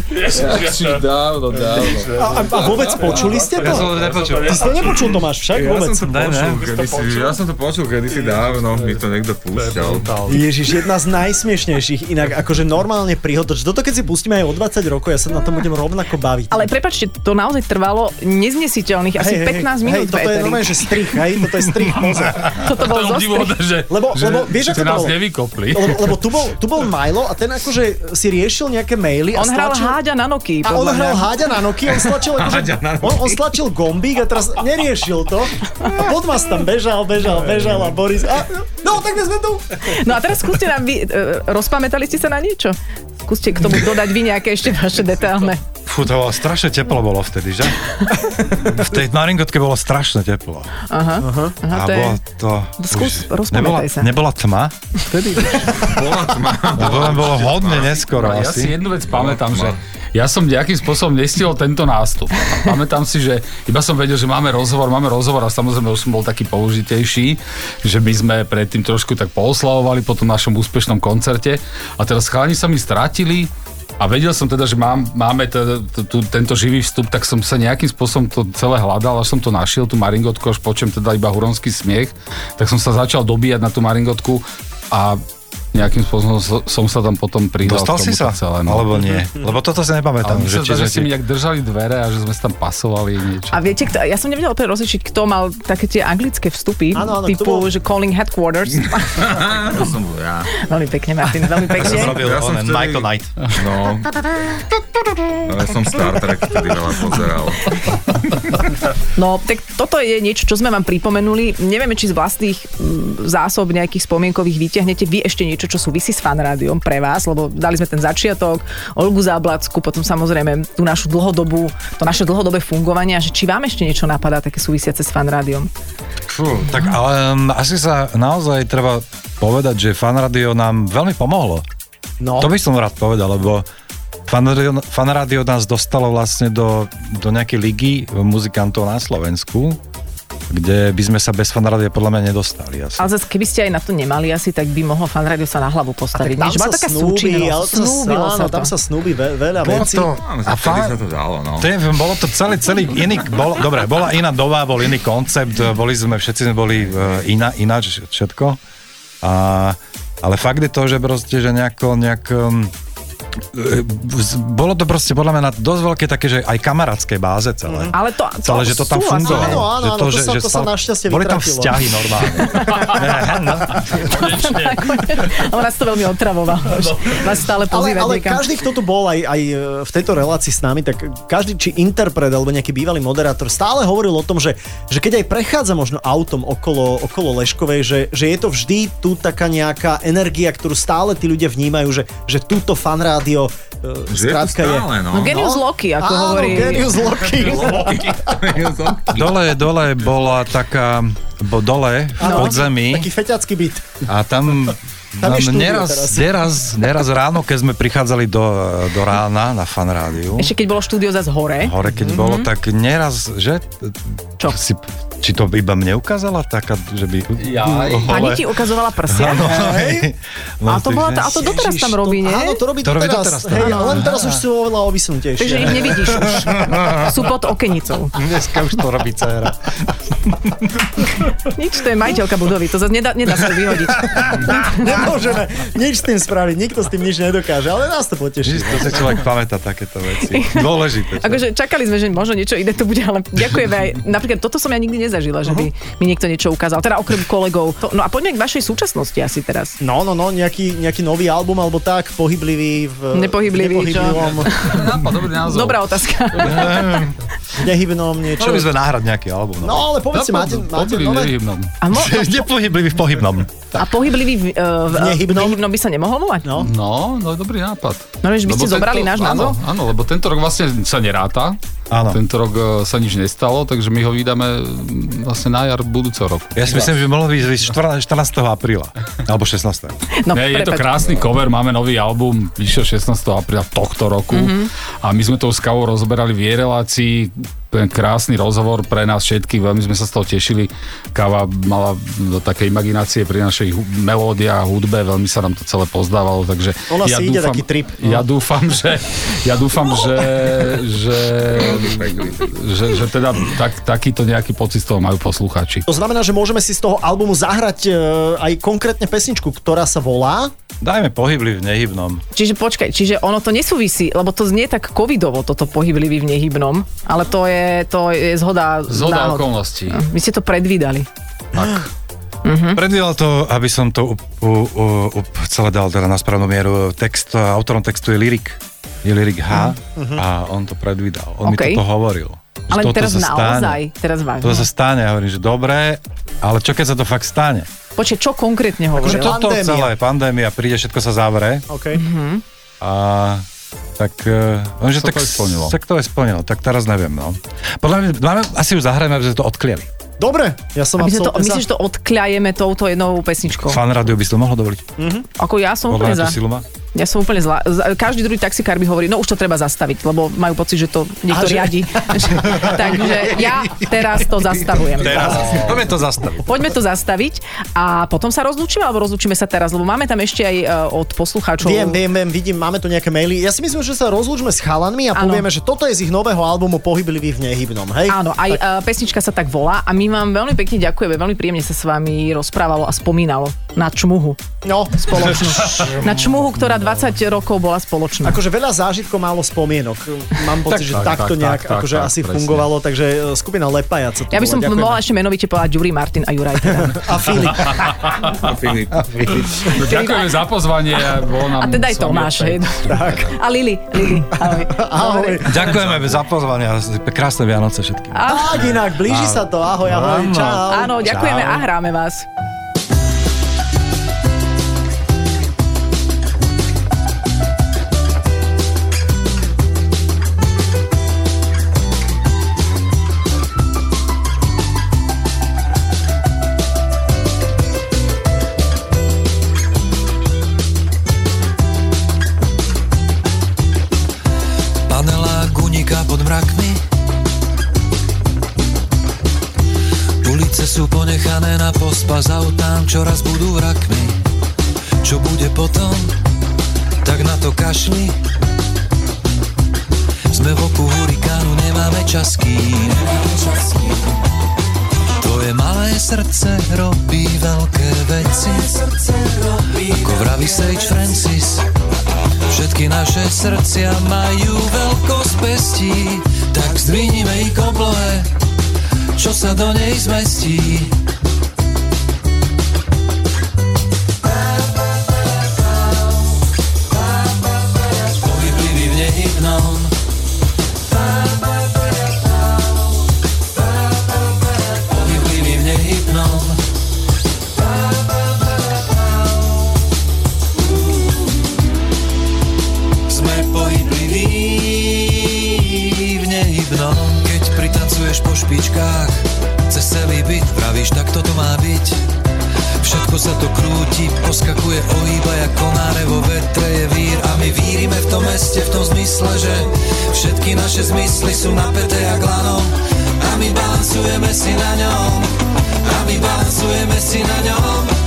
Dávno, dávno. A, a, vôbec počuli ste to? Ja som to nepočul. Ty si to nepočul, Tomáš, však Ja vôbec. som to počul kedysi, ja som to počul kedysi dávno, mi to niekto púšťal. Ježiš, jedna z najsmiešnejších, inak akože normálne príhod, že toto keď si pustíme aj o 20 rokov, ja sa na tom budem rovnako baviť. Ale prepačte, to naozaj trvalo neznesiteľných asi 15 minút hej, toto je normálne, že strich, hej, toto je strich, pozor. [LAUGHS] Toto bol že, Lebo, vieš, ako to nás bolo? Lebo, lebo tu, bol, tu bol Milo a ten akože si riešil nejaké maily. On a hral stlačil, háďa na noky. A on podľa hral mňa. háďa na noky, on stlačil, [LAUGHS] akože, on, on stlačil gombík a teraz neriešil to. A pod vás tam bežal, bežal, bežal a Boris... A, no, tak sme tu. No a teraz skúste nám vy, e, rozpamätali ste sa na niečo? skúste k tomu dodať vy nejaké ešte vaše detailné. Fú, to bolo strašne teplo bolo vtedy, že? v tej maringotke bolo strašne teplo. Aha, aha, a to je... bolo to... Skús, nebola, sa. nebola tma vtedy? Bola tma. Lebo len bolo hodne neskoro Ja si asi. jednu vec pamätám, že ja som nejakým spôsobom nestihol tento nástup. A pamätám si, že iba som vedel, že máme rozhovor, máme rozhovor a samozrejme už som bol taký použitejší, že my sme predtým trošku tak pooslavovali po tom našom úspešnom koncerte a teraz chalani sa mi strátili a vedel som teda, že mám, máme teda, t- tu, tento živý vstup, tak som sa nejakým spôsobom to celé hľadal, až som to našiel, tú maringotku, až počujem teda iba huronský smiech, tak som sa začal dobíjať na tú maringotku a nejakým spôsobom so- som sa tam potom pridal Dostal si sa? celé. no. Alebo nie? Lebo toto si nepamätám. Ale Že, či, že si mi nejak držali dvere a že sme sa tam pasovali niečo. A viete, kto, ja som nevedela úplne rozlišiť, kto mal také tie anglické vstupy, áno, kto typu, bol? že calling headquarters. [LAUGHS] to som bol ja. veľmi pekne, Martin, veľmi Ja som pekne. robil Ja som vtedy- Michael Knight. No. No, ja som Star Trek vtedy veľa pozeral. No, tak toto je niečo, čo sme vám pripomenuli. Nevieme, či z vlastných mm, zásob nejakých spomienkových vyťahnete vy ešte niečo, čo súvisí s fanrádiom pre vás, lebo dali sme ten začiatok, Olgu Záblacku, potom samozrejme tú našu dlhodobú, to naše dlhodobé fungovanie, a že či vám ešte niečo napadá také súvisiace s fanrádiom. Fú, tak ale um, asi sa naozaj treba povedať, že fan radio nám veľmi pomohlo. No. To by som rád povedal, lebo fan radio, fan radio nás dostalo vlastne do, do nejakej ligy muzikantov na Slovensku, kde by sme sa bez fan rádia podľa mňa nedostali asi. Ale zase, keby ste aj na to nemali asi, tak by mohlo fanrádio sa na hlavu postaviť. tam nie? Že má sa taká snúbi, ale to sa, Snúbilo tam sa snúbi ve, veľa Bolo vecí. to, A a fan, sa to dalo, no. to je, bolo to celý, celý iný, bol, dobre, bola iná doba, bol iný koncept, boli sme, všetci sme boli uh, iná, ináč všetko. A, ale fakt je to, že proste, že nejako, nejak, e, bolo to proste podľa mňa na dosť veľké také, že aj kamarátskej báze celé. Ale to, to Celé, že to tam fungovalo. Áno, áno, že áno, to sa- to sa našťastie Boli tam vzťahy normálne. Ne, no. Ale nás to veľmi otravovalo. Vás stále Ale, pozývať ale niekam. každý, kto tu bol aj, aj e, v tejto relácii s nami, tak každý, či interpret alebo nejaký bývalý moderátor, stále hovoril o tom, že, že keď aj prechádza možno autom okolo, okolo Leškovej, že, že je to vždy tu taká nejaká energia, ktorú stále tí ľudia vnímajú, že, že túto fanrádio e, Že je to skrátka je. stále, no. No genius loci, ako Áno, hovorí. genius loci. Dole, dole bola taká, bo dole v Áno, podzemí Taký feťacký byt. a tam Tam je neraz, teraz. neraz, neraz ráno, keď sme prichádzali do, do rána na fan rádiu, Ešte keď bolo štúdio zase hore. hore keď bolo, tak neraz, že... Čo? Si, či to iba mne ukázala taká, že by... Jaj. Pani ti ukazovala prsia. Áno, Hej. No, A to, bola, a to doteraz tam robí, nie? Áno, to robí To robí doteraz. doteraz, Hej, áno. len teraz už sú oveľa ovysunutejšie. Takže ich nevidíš už. Sú pod okenicou. Dneska už to robí dcera. Nič, to je majiteľka budovy, to zase nedá, nedá sa to vyhodiť. [LAUGHS] Nemôžeme nič s tým spraviť, nikto s tým nič nedokáže, ale nás to poteší. To si človek pamätá takéto veci. Dôležité. Akože čakali sme, že možno niečo iné tu bude, ale ďakujeme aj. Napríklad toto som ja nikdy nezažila, že by mi niekto niečo ukázal. Teda okrem kolegov. To, no a poďme k vašej súčasnosti asi teraz. No, no, no, nejaký, nejaký nový album alebo tak, pohyblivý v... Nepohyblivý, čo? nepohyblivom, [LAUGHS] názov. Dobrá otázka. [LAUGHS] nehybnom niečo. Mali by sme nahrať nejaký album. No, ale povedzte, máte, máte Dobrý, nové? A, mo- [LAUGHS] Nepohyblivý v pohybnom. a pohyblivý v, uh, v, Nehybnom? nehybnom by sa nemohol volať? No. No, no dobrý nápad. No, že by ste zobrali náš áno, názov? Áno, lebo tento rok vlastne sa neráta. Áno. Tento rok e, sa nič nestalo, takže my ho vydáme mm, vlastne na jar budúceho roku. Ja si myslím, že by mohlo byť 14. apríla. Alebo 16. No, Ne, je to krásny cover, máme nový album, vyšiel 16. apríla tohto roku Mhm. a my sme to s Kavou rozoberali v jej relácii, ten krásny rozhovor pre nás všetkých, veľmi sme sa z toho tešili. Kava mala do také imaginácie pri našej hu- melódii a hudbe, veľmi sa nám to celé pozdávalo, takže Ona ja si ide dúfam, taký trip. Ja dúfam, že, ja dúfam, že, že, že, že teda tak, takýto nejaký pocit z toho majú poslucháči. To znamená, že môžeme si z toho albumu zahrať e, aj konkrétne pesničku, ktorá sa volá... Dajme pohyblivý v nehybnom. Čiže počkaj, čiže ono to nesúvisí, lebo to znie tak covidovo, toto pohyblivý v nehybnom, ale to je, to je zhoda, Zhoda náhod. okolností. Vy ste to predvídali. Tak. Mhm. Predvídal to, aby som to up, u, u, up, celé dal teda na správnu mieru. Text, autorom textu je Lyrik. Je Lyrik H a on to predvídal. On OK. mi toto hovoril. Ale toto teraz sa stane. naozaj, teraz vážne. To sa stane, ja hovorím, že dobre, ale čo keď sa to fakt stane? Počkaj, čo konkrétne Že hovoril? to- toto Pandémia. celé, pandémia, príde, všetko sa zavre OK. A tak... Uh, že Sa tak to aj splnilo. Tak to aj splnilo, tak teraz neviem, no. Podľa mňa, máme, asi už zahrajeme, aby sme to odkliali. Dobre, ja som A my sme to, absolútne myslíš, že to odkľajeme touto jednou pesničkou? Fan rádio by si to mohlo dovoliť. Ako ja som úplne Podľa mňa za. silu má. Ja som úplne zlá. Z- Každý druhý taxikár by hovorí, no už to treba zastaviť, lebo majú pocit, že to niekto že- riadi. [LAUGHS] Takže ja teraz to zastavujem. Poďme to zastaviť. Poďme to zastaviť a potom sa rozlúčime, alebo rozlúčime sa teraz, lebo máme tam ešte aj e, od poslucháčov. Viem, viem, viem, vidím, máme tu nejaké maily. Ja si myslím, že sa rozlúčme s chalanmi a povieme, že toto je z ich nového albumu Pohyblivý v nehybnom, hej? Áno, aj tak. pesnička sa tak volá a my vám veľmi pekne ďakujeme, veľmi príjemne sa s vami rozprávalo a spomínalo na čmuhu No, spoločnú. [LAUGHS] na čmuhu, ktorá 20 rokov bola spoločná. Akože veľa zážitkov, málo spomienok. Mám [LAUGHS] pocit, Tak, že tak, takto tak, nejak tak, tak, akože tak, asi presne. fungovalo, takže e, skupina Lepajac. to Ja by som mohla ešte menovite povedať Juri Martin a Juraj. Teda. [LAUGHS] [LAUGHS] A Filip. A Filip. No, Ďakujeme za pozvanie. A teda aj Tomáš. hej. A Lili. Lili. Ahoj. Ahoj. Ďakujeme za pozvanie a krásne Vianoce všetkým. Tak inak, blíži sa to. Ahoj, ahoj, čau. Áno, ďakujeme a hráme vás. Ponechané na pospas autám, čoraz budú vrakmi. Čo bude potom, tak na to kašli. Sme v oku hurikánu, nemáme časky. Tvoje malé srdce robí veľké veci. Ako vraví Sage Francis Všetky naše srdcia majú veľkosť pestí, tak zdvihnime ich oblohe, čo sa do nej zmestí. Všetky naše zmysly sú napäté jak lano A my balansujeme si na ňom. A my balansujeme si na ňom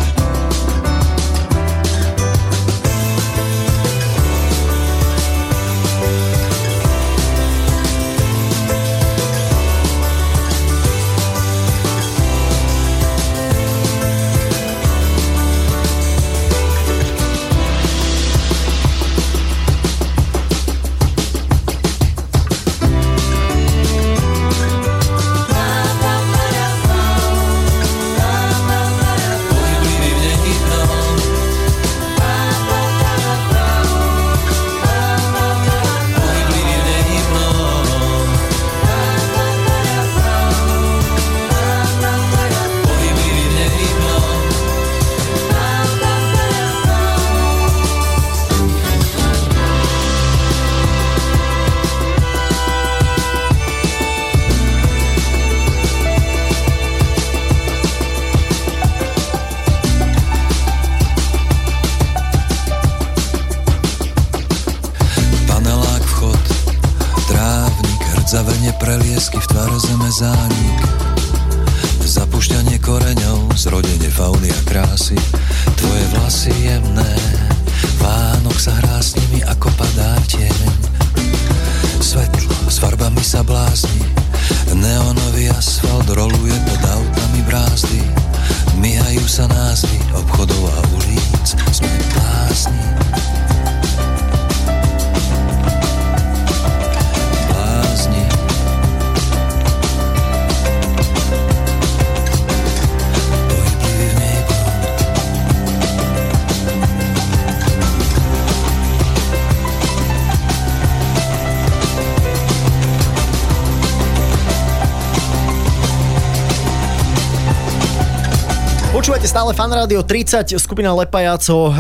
Počúvate stále Fan Radio 30, skupina Lepajaco e,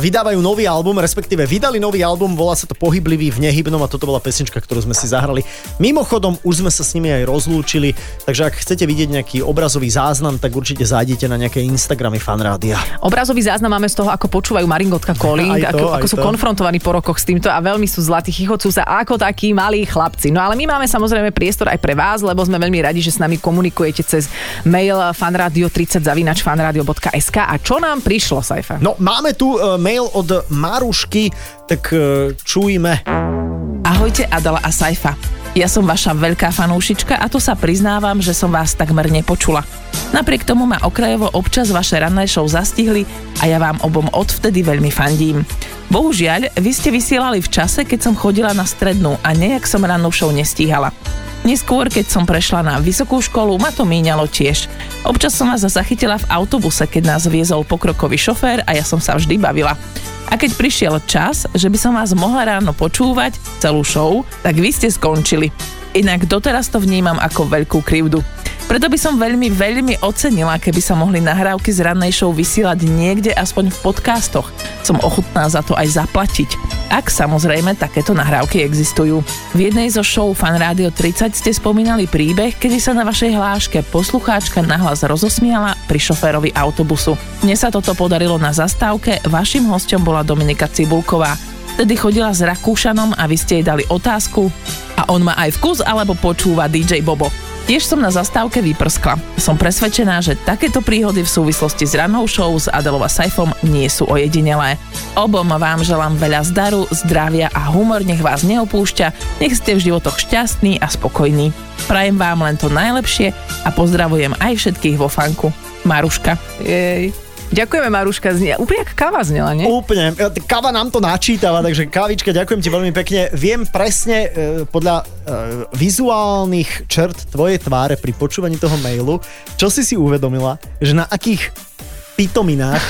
vydávajú nový album, respektíve vydali nový album, volá sa to Pohyblivý v nehybnom a toto bola pesnička, ktorú sme si zahrali. Mimochodom, už sme sa s nimi aj rozlúčili, takže ak chcete vidieť nejaký obrazový záznam, tak určite zájdete na nejaké Instagramy Fan Rádia. Obrazový záznam máme z toho, ako počúvajú Maringotka Calling, [LAUGHS] to, ako, ako sú to. konfrontovaní po rokoch s týmto a veľmi sú zlatí, chichocú sa ako takí malí chlapci. No ale my máme samozrejme priestor aj pre vás, lebo sme veľmi radi, že s nami komunikujete cez mail fanradio30 zavinač fanradio.sk a čo nám prišlo, Saifa? No, máme tu e, mail od Marušky, tak e, čujme. Ahojte Adela a Saifa. Ja som vaša veľká fanúšička a to sa priznávam, že som vás takmer nepočula. Napriek tomu ma okrajovo občas vaše ranné show zastihli a ja vám obom odvtedy veľmi fandím. Bohužiaľ, vy ste vysielali v čase, keď som chodila na strednú a nejak som rannú show nestíhala. Neskôr, keď som prešla na vysokú školu, ma to míňalo tiež. Občas som vás zachytila v autobuse, keď nás viezol pokrokový šofér a ja som sa vždy bavila. A keď prišiel čas, že by som vás mohla ráno počúvať, celú show, tak vy ste skončili. Inak doteraz to vnímam ako veľkú krivdu. Preto by som veľmi, veľmi ocenila, keby sa mohli nahrávky z rannej show vysielať niekde aspoň v podcastoch. Som ochotná za to aj zaplatiť. Ak samozrejme takéto nahrávky existujú. V jednej zo show Fan Radio 30 ste spomínali príbeh, kedy sa na vašej hláške poslucháčka nahlas rozosmiala pri šoférovi autobusu. Mne sa toto podarilo na zastávke, vašim hostom bola Dominika Cibulková. Vtedy chodila s Rakúšanom a vy ste jej dali otázku a on má aj vkus alebo počúva DJ Bobo. Tiež som na zastávke vyprskla. Som presvedčená, že takéto príhody v súvislosti s rannou show s Adelou a Saifom nie sú ojedinelé. Obom vám želám veľa zdaru, zdravia a humor nech vás neopúšťa, nech ste v životoch šťastní a spokojní. Prajem vám len to najlepšie a pozdravujem aj všetkých vo fanku. Maruška. Jej. Ďakujeme, Maruška, znie. Úplne ako káva znela, nie? Úplne. Káva nám to načítava, takže kávička, ďakujem ti veľmi pekne. Viem presne e, podľa e, vizuálnych črt tvojej tváre pri počúvaní toho mailu, čo si si uvedomila, že na akých pitominách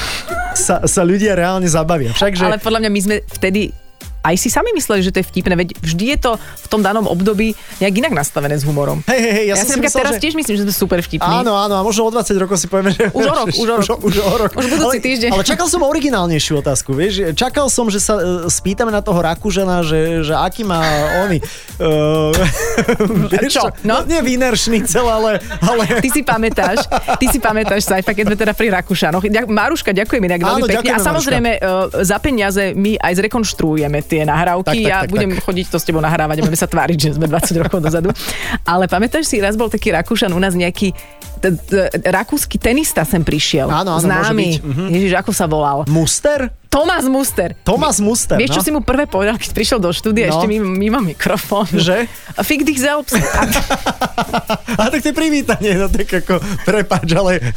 sa, sa ľudia reálne zabavia. Však, že... Ale podľa mňa my sme vtedy aj si sami mysleli, že to je vtipné, veď vždy je to v tom danom období nejak inak nastavené s humorom. Hej, hej, hej, ja, ja som si myslel, teraz že... tiež myslím, že to je super vtipný. Áno, áno, a možno o 20 rokov si povieme, že... Už o rok, už o [LAUGHS] rok. Už, už o rok. Už budúci ale, týždeň. Ale čakal som originálnejšiu otázku, vieš? Čakal som, že sa uh, spýtame na toho Rakúžana, že, že aký má oni... Uh, [LAUGHS] vieš Čo? No? Nie Schnitzel, ale, ale... Ty si pamätáš, ty si pamätáš, Saifa, keď sme teda pri Rakúšanoch. Ďak, Maruška, ďakujem inak veľmi pekne. A samozrejme, uh, za peniaze my aj zrekonštruujeme tie nahrávky. Tak, tak, ja tak, budem tak. chodiť to s tebou nahrávať a budeme sa tváriť, že sme 20 rokov dozadu. Ale pamätáš si, raz bol taký Rakúšan u nás nejaký rakúsky tenista sem prišiel. Áno, áno, môže Známy. byť, mhm. Ježiš, ako sa volal? Muster? Tomás Muster. Tomás Muster, Vieš, čo no. si mu prvé povedal, keď prišiel do štúdia, No. ešte mimo, mimo mikrofón? Že? Fick dich selbst. A [LAUGHS] A tak to je privítanie, no tak ako, prepáč, ale... [LAUGHS]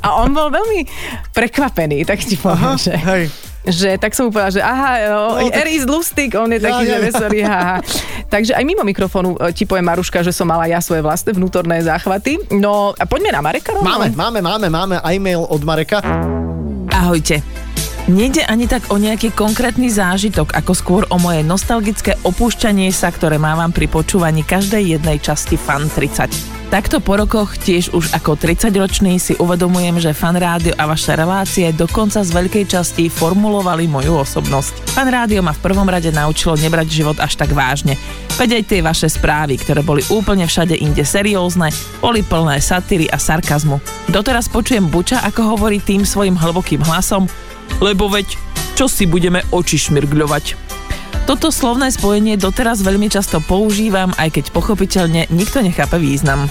A on bol veľmi prekvapený, tak ti poviem, že... Hej. že tak som mu povedal, že aha, No, no, tak- er is lustig, on je Ja, taký, ja, že ja. veselý, haha. [LAUGHS] Takže aj mimo mikrofónu e, ti poviem, Maruška, že som mala ja svoje vlastné vnútorné záchvaty. No a poďme na Mareka rovno. Máme, máme, máme, máme aj mail od Mareka. Ahojte. Nejde ani tak o nejaký konkrétny zážitok, ako skôr o moje nostalgické opúšťanie sa, ktoré mávam pri počúvaní každej jednej časti Fan 30. Takto po rokoch tiež už ako 30-ročný si uvedomujem, že Fan Rádio a vaše relácie dokonca z veľkej časti formulovali moju osobnosť. Fan Rádio ma v prvom rade naučilo nebrať život až tak vážne. Veď aj tie vaše správy, ktoré boli úplne všade inde seriózne, boli plné satíry a sarkazmu. Doteraz počujem Buča, ako hovorí tým svojim hlbokým hlasom, lebo veď, čo si budeme oči šmirgľovať. Toto slovné spojenie doteraz veľmi často používam, aj keď pochopiteľne nikto nechápe význam.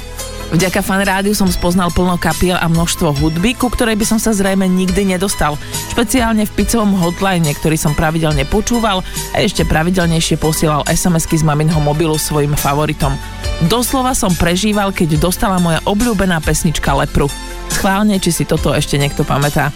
Vďaka fan som spoznal plno kapiel a množstvo hudby, ku ktorej by som sa zrejme nikdy nedostal. Špeciálne v picovom hotline, ktorý som pravidelne počúval a ešte pravidelnejšie posielal SMS-ky z maminho mobilu svojim favoritom. Doslova som prežíval, keď dostala moja obľúbená pesnička Lepru. Schválne, či si toto ešte niekto pamätá.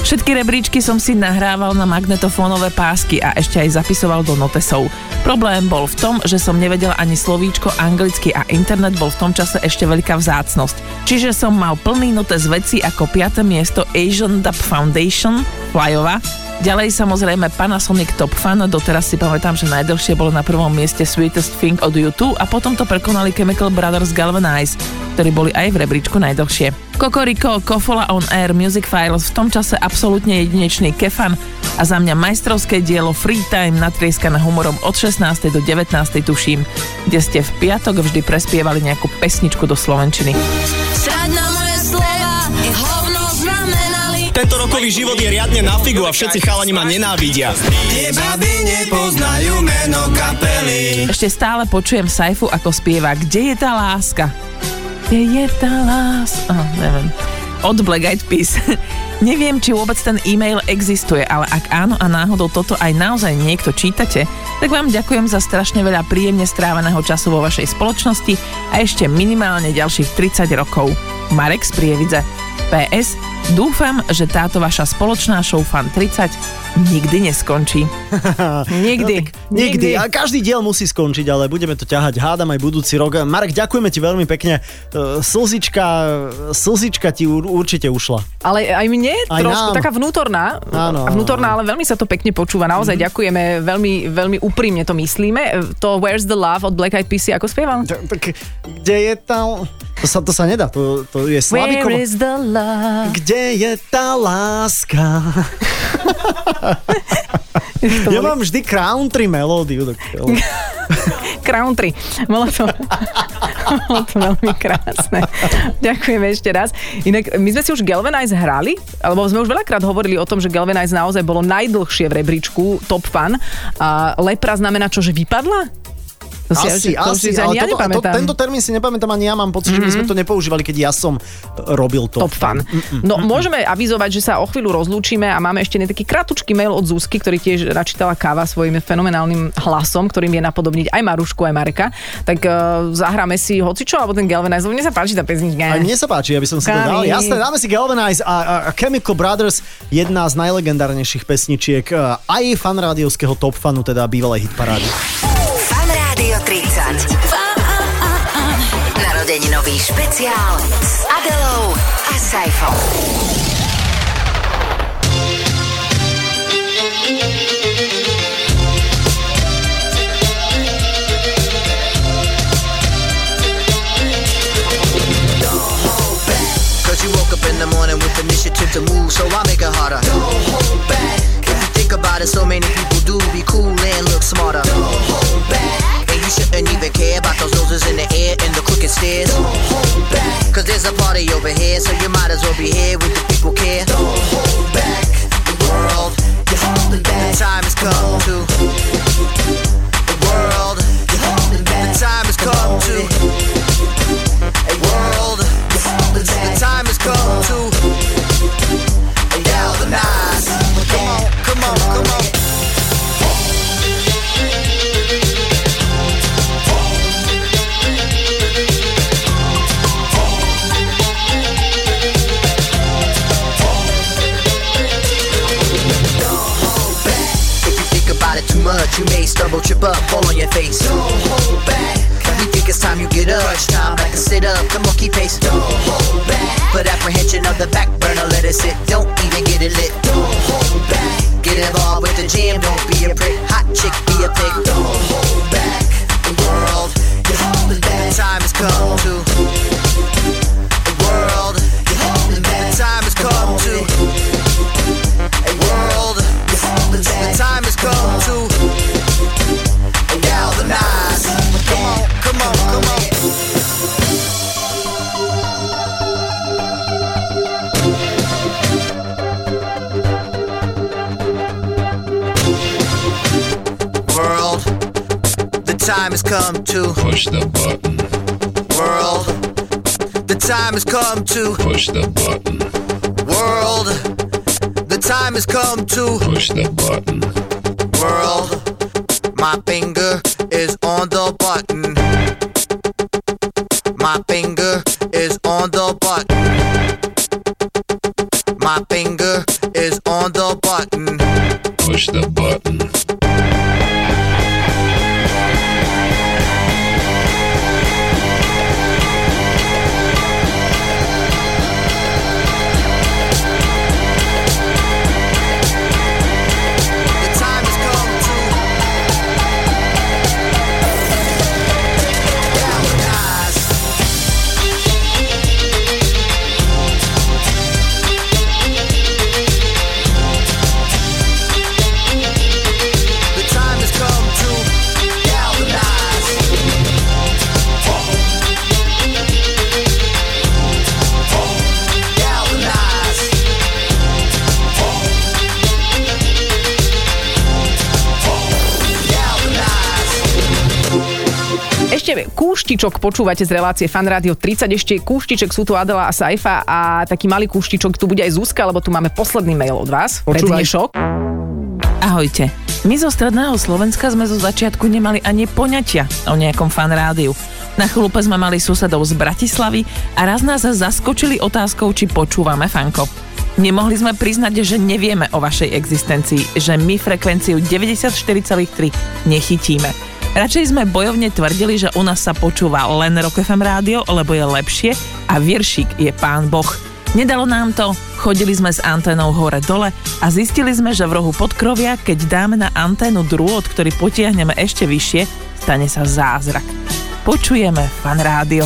Všetky rebríčky som si nahrával na magnetofónové pásky a ešte aj zapisoval do notesov. Problém bol v tom, že som nevedel ani slovíčko anglicky a internet bol v tom čase ešte veľká vzácnosť. Čiže som mal plný notes veci ako 5. miesto Asian Dub Foundation, Flyova, Ďalej samozrejme Panasonic Top Fan, doteraz si pamätám, že najdlhšie bolo na prvom mieste Sweetest Thing od YouTube a potom to prekonali Chemical Brothers Galvanize, ktorí boli aj v rebríčku najdlhšie. Kokoriko, Kofola on Air, Music Files, v tom čase absolútne jedinečný kefan a za mňa majstrovské dielo Free Time natrieskané humorom od 16. do 19. tuším, kde ste v piatok vždy prespievali nejakú pesničku do Slovenčiny. Srať Tento rokový život je riadne na figu a všetci chalani ma nenávidia. Tie baby nepoznajú meno kapely. Ešte stále počujem Saifu, ako spieva Kde je tá láska? Kde je tá láska? Oh, neviem. Od Black Eyed Peas. [LAUGHS] Neviem, či vôbec ten e-mail existuje, ale ak áno a náhodou toto aj naozaj niekto čítate, tak vám ďakujem za strašne veľa príjemne stráveného času vo vašej spoločnosti a ešte minimálne ďalších 30 rokov. Marek z Prievidze. PS. Dúfam, že táto vaša spoločná show Fan 30 nikdy neskončí. [LAUGHS] No, Nikdy. nikdy. A každý diel musí skončiť, ale budeme to ťahať, hádam aj budúci rok. Marek, ďakujeme ti veľmi pekne. E, Slzička, slzička ti ur- určite ušla. Ale aj mne Aj trošku nám. taká vnútorná, Áno, vnútorná, ale veľmi sa to pekne počúva. Naozaj Mhm. ďakujeme, veľmi, veľmi úprimne to myslíme. To Where's the Love od Black Eyed Peas ako spieval? Tak, kde je tam... To sa, to sa nedá, to, to je Slavikovo. Where is the love? Kde je tá láska? [LAUGHS] ja mám vždy country melódiu. [LAUGHS] Country. Bolo to, [LAUGHS] bolo to veľmi krásne. Ďakujeme ešte raz. Inak my sme si už Galvanize hrali, alebo sme už veľakrát hovorili o tom, že Galvanize naozaj bolo najdlhšie v rebríčku Top Fun. A lepra znamená čo, že vypadla? To si, asi, to asi, si ani ja ale toto, to, tento termín si nepamätám ani ja, mám pocit, mm-hmm. že my sme to nepoužívali, keď ja som robil to. Top fun. No môžeme avizovať, že sa o chvíľu rozlúčime a máme ešte taký kratučký mail od Zuzky, ktorý tiež načítala káva svojim fenomenálnym hlasom, ktorým vie napodobniť aj Marušku, aj Mareka. Tak uh, zahráme si hocičo, alebo ten Galvanize, mne sa páči tá pesnička. A mne sa páči, aby som si to dal. Jasné, dáme si Galvanize a, a, Chemical Brothers, jedna z najlegendárnejších pesničiek eh, aj fan rádiovského top fanu, teda bývalej hitparády. Fan Rádio 30. Narodeninový špeciál s Adelou a Saifou. Cause you woke up in the morning with initiative to move, so I make it harder. Don't hold back. If you think about it, so many people do be cool and look smarter. Don't hold back. You shouldn't even care about those noses in the air and the crooked stairs. Don't hold back. Cause there's a party over here, so you might as well be here with the people care. Don't hold back. The world, you're holding back. The time has come to. The world, you're holding back. The time has come to. A world, the time has come to stumble, trip up, fall on your face. Don't hold back. You think it's time you get up. Crunch time, like a sit up, come on, keep pace. Don't hold back. Put apprehension on the back burner, let it sit. Don't even get it lit. Don't hold back. Get involved with the jam, don't be a prick. Hot chick, be a pig. Don't hold back. The world, you're holding back. The time has come to. The world, you're holding back. The time has come come to Push the button. World, the time has come to Push the button. World, the time has come to Push the button. World, my finger kúštičok počúvate z relácie Fan Radio 30. Ešte kúštiček sú tu Adela a Saifa a taký malý kúštičok tu bude aj Zuzka, lebo tu máme posledný mail od vás. Počúvaj. dnešok. Ahojte. My zo stredného Slovenska sme zo začiatku nemali ani poňatia o nejakom fan rádiu. Na chlupe sme mali susedov z Bratislavy a raz nás zaskočili otázkou, či počúvame fanko. Nemohli sme priznať, že nevieme o vašej existencii, že my frekvenciu 94,3 nechytíme. Radšej sme bojovne tvrdili, že u nás sa počúva len Rock FM rádio, lebo je lepšie a Viršik je pán Boh. Nedalo nám to, chodili sme s anténou hore-dole a zistili sme, že v rohu podkrovia, keď dáme na anténu drôt, ktorý potiahneme ešte vyššie, stane sa zázrak. Počujeme fan rádio.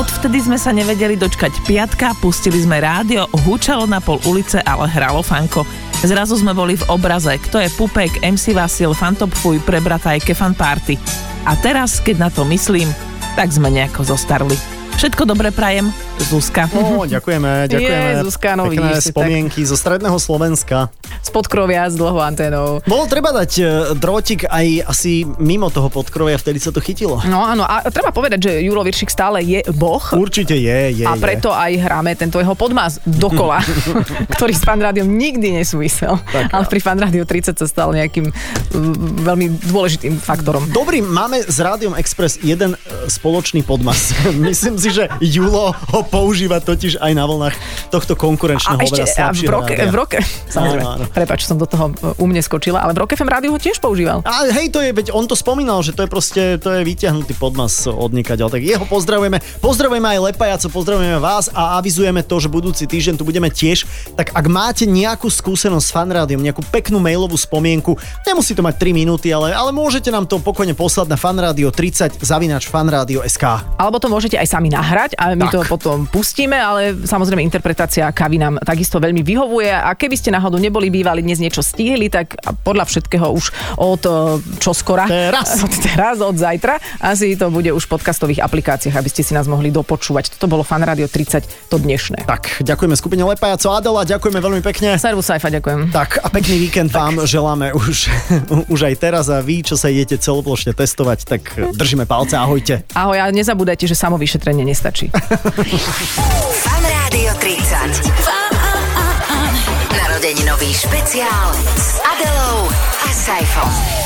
Odvtedy sme sa nevedeli dočkať piatka, pustili sme rádio, húčalo na pol ulice, ale hralo fanko. Zrazu sme boli v obraze, kto je Pupek, MC Vasil, Fantop Fuj, prebrataj Kefan Party. A teraz, keď na to myslím, tak sme nejako zostarli. Všetko dobre prajem, Zuzka. No, ďakujeme, ďakujeme. Je, Zuzka, no Pekné vidíš spomienky zo stredného Slovenska. Z podkrovia s dlhou anténou. Bolo treba dať e, drôtik aj asi mimo toho podkrovia, vtedy sa to chytilo. No áno, a treba povedať, že Juro Viršik stále je boh. Určite je, je. a preto je. aj hráme tento jeho podmas dokola, [LAUGHS] ktorý s fan rádiom nikdy nesúvisel. Tak, ale pri fan rádio 30 sa stal nejakým veľmi dôležitým faktorom. Dobrý, máme s Rádiom Express jeden e, spoločný podmas. [LAUGHS] Myslím si, že Julo ho používa totiž aj na vlnách tohto konkurenčného, A ešte a v rádia. v roke, samozrejme, Áno, áno. prepač, som do toho e, u mne skočila, ale v Rock FM rádiu ho tiež používal. A hej, to je, veď on to spomínal, že to je proste, to je vyťahnutý podmas od nikaďal. Tak jeho pozdravujeme. Pozdravujeme aj Lepajaco, pozdravujeme vás a avizujeme to, že budúci týždeň tu budeme tiež. Tak ak máte nejakú skúsenosť s fanrádiom, nejakú peknú mailovú spomienku, nemusí to mať 3 minúty, ale, ale môžete nám to pokojne poslať na fanradio 30 zavinač fanradio.sk. Alebo to môžete aj sami nahrať a my Tak. to potom pustíme, ale samozrejme interpretácia kavy nám takisto veľmi vyhovuje a keby ste náhodou neboli bývali dnes niečo stihli, tak podľa všetkého už od e, čoskora, Teraz. [LAUGHS] od teraz, od zajtra, asi to bude už v podcastových aplikáciách, aby ste si nás mohli dopočúvať. Toto bolo Fan Radio 30, to dnešné. Tak, ďakujeme skupine Lepajaco Adela, ďakujeme veľmi pekne. Servus Saifa, ďakujem. Tak a pekný víkend vám želáme už, [LAUGHS] už aj teraz a vy, čo sa idete celoplošne testovať, tak držíme palce, ahojte. Ahoj a nezabúdajte, že samovyšetrenie nestačí. [LAUGHS] Fan Rádio 30. Narodeninový špeciál s Adelou a Saifom.